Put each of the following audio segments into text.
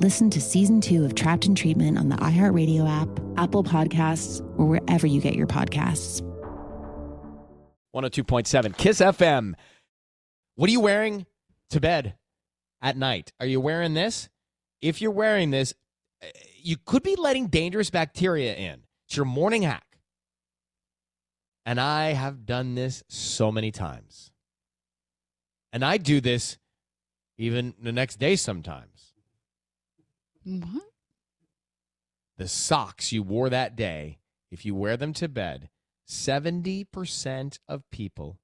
Listen to season two of Trapped in Treatment on the iHeartRadio app, Apple Podcasts, or wherever you get your podcasts. 102.7 Kiss FM. What are you wearing to bed at night? Are you wearing this? If you're wearing this, eh, you could be letting dangerous bacteria in. It's your morning hack. And I have done this so many times. And I do this even the next day sometimes. What? The socks you wore that day, if you wear them to bed, 70% of people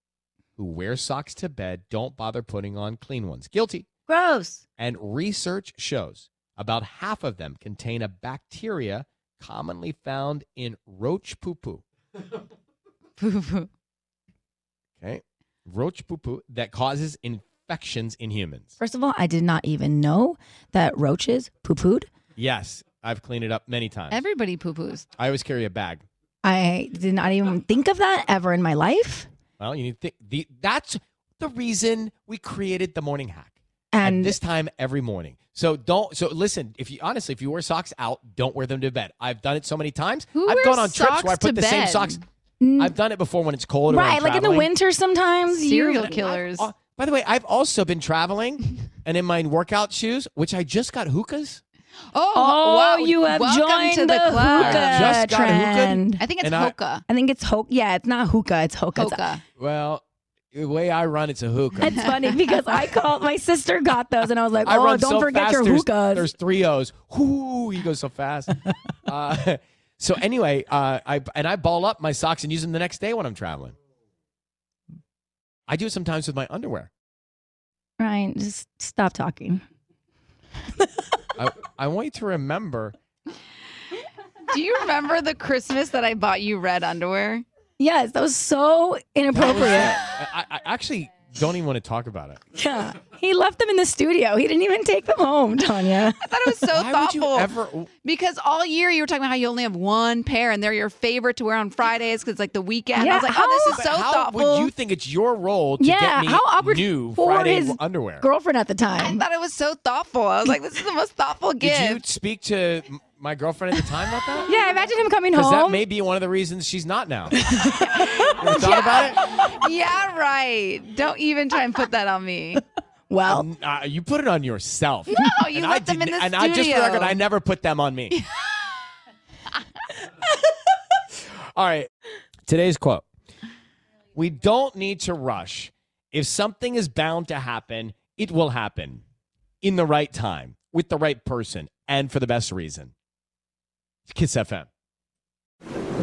who wear socks to bed don't bother putting on clean ones. Guilty. Gross. And research shows about half of them contain a bacteria commonly found in roach poo poo. Okay. Roach poo poo that causes infections in humans. First of all, I did not even know that roaches poo pooed. Yes, I've cleaned it up many times. Everybody poo poos. I always carry a bag. I did not even think of that ever in my life. Well, you need to think the, that's the reason we created the morning hack. And At this time every morning. So don't so listen, if you honestly, if you wear socks out, don't wear them to bed. I've done it so many times. Who I've wears gone on trips where I put to the same bed? socks. I've done it before when it's cold or right, I'm like in the traveling. winter sometimes. you- Serial killers. Oh, by the way, I've also been traveling and in my workout shoes, which I just got hookahs. Oh, Oh, wow. you have Welcome joined to the, the club. hookah I just got hookah. trend. I think it's And I- I think it's hookah. Yeah, it's not hookah. It's hookah. It's- Hookah. Well, the way I run, it's a hookah. It's funny because I called my sister got those and I was like, I oh, don't so forget fast, your there's, hookahs. There's three O's. Whoo, he goes so fast. uh, so anyway, uh, I and I ball up my socks and use them the next day when I'm traveling. I do it sometimes with my underwear. Ryan, just stop talking. I, I want you to remember. Do you remember the Christmas that I bought you red underwear? Yes, that was so inappropriate. I, I actually don't even want to talk about it. yeah, he left them in the studio. He didn't even take them home, Tanya. I thought it was so Why would you thoughtful. ever? Because all year you were talking about how you only have one pair and they're your favorite to wear on Fridays because it's like the weekend. I Yeah, was like, oh, this how- is so how thoughtful. would you think it's your role to Yeah, get me how awkward new for Friday his underwear? Girlfriend at the time. I time. thought it was so thoughtful. I was like, this is the most thoughtful gift. Did you speak to my girlfriend at the time about that? Yeah, imagine him coming home. Because that may be one of the reasons she's not now. You ever thought about it? yeah, right. Don't even try and put that on me. well, Um, uh, you put it on yourself. No, you and left I them in didn't- the And I just for the studio. record, I never put them on me. All right. Today's quote. We don't need to rush. If something is bound to happen, it will happen in the right time, with the right person, and for the best reason. Kiss FM.